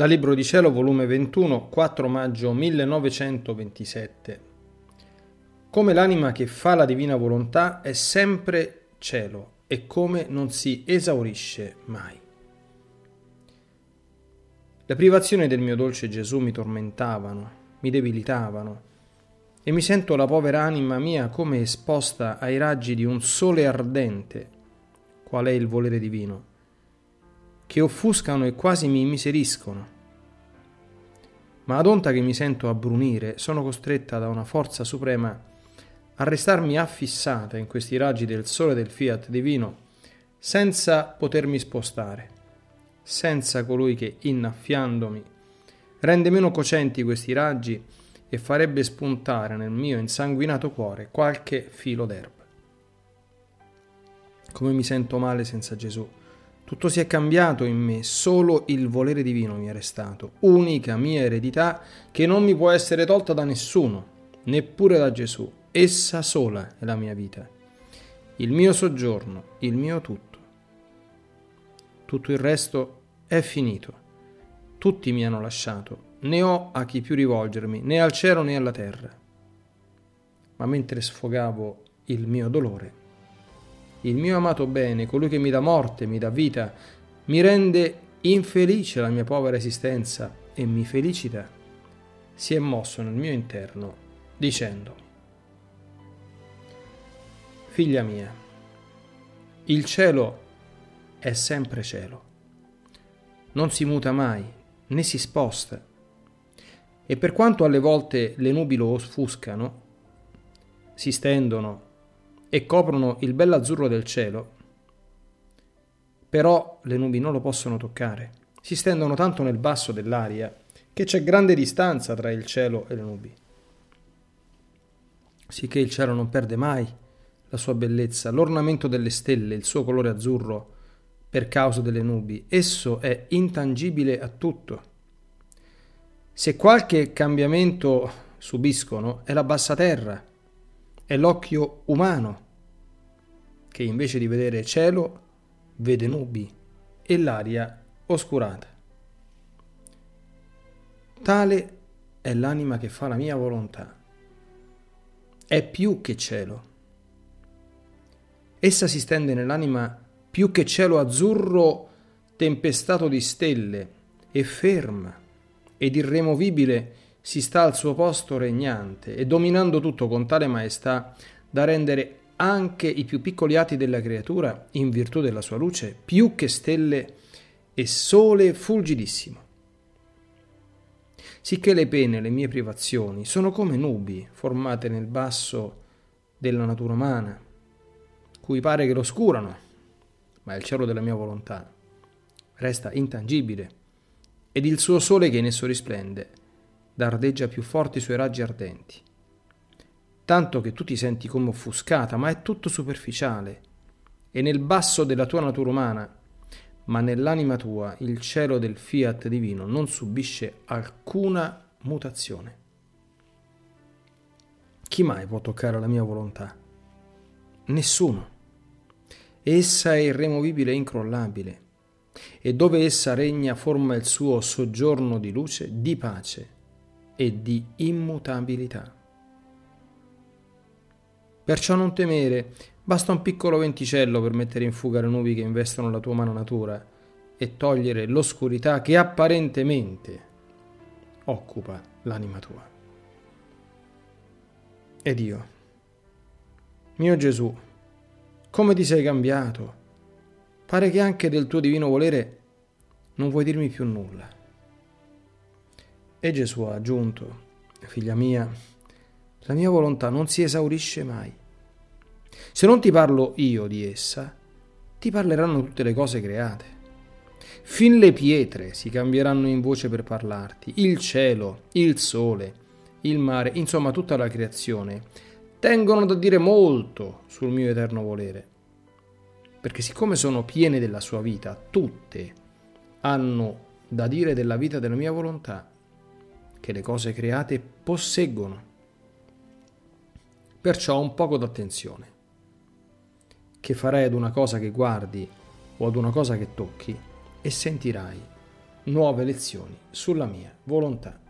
Dal Libro di Cielo, volume 21, 4 maggio 1927. Come l'anima che fa la divina volontà è sempre cielo e come non si esaurisce mai. Le privazioni del mio dolce Gesù mi tormentavano, mi debilitavano, e mi sento la povera anima mia come esposta ai raggi di un sole ardente, qual è il volere divino che offuscano e quasi mi miseriscono. Ma ad onta che mi sento abbrunire, sono costretta da una forza suprema a restarmi affissata in questi raggi del sole del fiat divino, senza potermi spostare, senza colui che, innaffiandomi, rende meno cocenti questi raggi e farebbe spuntare nel mio insanguinato cuore qualche filo d'erba. Come mi sento male senza Gesù tutto si è cambiato in me, solo il volere divino mi è restato, unica mia eredità che non mi può essere tolta da nessuno, neppure da Gesù. Essa sola è la mia vita, il mio soggiorno, il mio tutto. Tutto il resto è finito. Tutti mi hanno lasciato, né ho a chi più rivolgermi, né al cielo né alla terra. Ma mentre sfogavo il mio dolore, il mio amato bene, colui che mi dà morte, mi dà vita, mi rende infelice la mia povera esistenza e mi felicita, si è mosso nel mio interno dicendo, Figlia mia, il cielo è sempre cielo, non si muta mai, né si sposta, e per quanto alle volte le nubi lo offuscano, si stendono e coprono il bell'azzurro del cielo, però le nubi non lo possono toccare. Si stendono tanto nel basso dell'aria che c'è grande distanza tra il cielo e le nubi. Sicché il cielo non perde mai la sua bellezza, l'ornamento delle stelle, il suo colore azzurro per causa delle nubi. Esso è intangibile a tutto. Se qualche cambiamento subiscono è la bassa terra, è l'occhio umano che invece di vedere cielo vede nubi e l'aria oscurata. Tale è l'anima che fa la mia volontà. È più che cielo. Essa si stende nell'anima più che cielo azzurro tempestato di stelle e ferma ed irremovibile si sta al suo posto regnante e dominando tutto con tale maestà da rendere anche i più piccoli atti della creatura, in virtù della sua luce, più che stelle e sole fulgidissimo. Sicché le pene, le mie privazioni, sono come nubi formate nel basso della natura umana, cui pare che lo oscurano, ma il cielo della mia volontà resta intangibile, ed il suo sole che in esso risplende dardeggia più forti i suoi raggi ardenti. Tanto che tu ti senti come offuscata, ma è tutto superficiale. E nel basso della tua natura umana, ma nell'anima tua, il cielo del fiat divino non subisce alcuna mutazione. Chi mai può toccare la mia volontà? Nessuno. Essa è irremovibile e incrollabile, e dove essa regna forma il suo soggiorno di luce, di pace e di immutabilità. Perciò non temere, basta un piccolo venticello per mettere in fuga le nubi che investono la tua umana natura e togliere l'oscurità che apparentemente occupa l'anima tua. Ed io, mio Gesù, come ti sei cambiato? Pare che anche del tuo divino volere non vuoi dirmi più nulla. E Gesù ha aggiunto, figlia mia, la mia volontà non si esaurisce mai. Se non ti parlo io di essa, ti parleranno tutte le cose create. Fin le pietre si cambieranno in voce per parlarti, il cielo, il sole, il mare, insomma tutta la creazione, tengono da dire molto sul mio eterno volere. Perché siccome sono piene della sua vita, tutte hanno da dire della vita della mia volontà che le cose create posseggono. Perciò un poco d'attenzione. Che farai ad una cosa che guardi o ad una cosa che tocchi e sentirai nuove lezioni sulla mia volontà.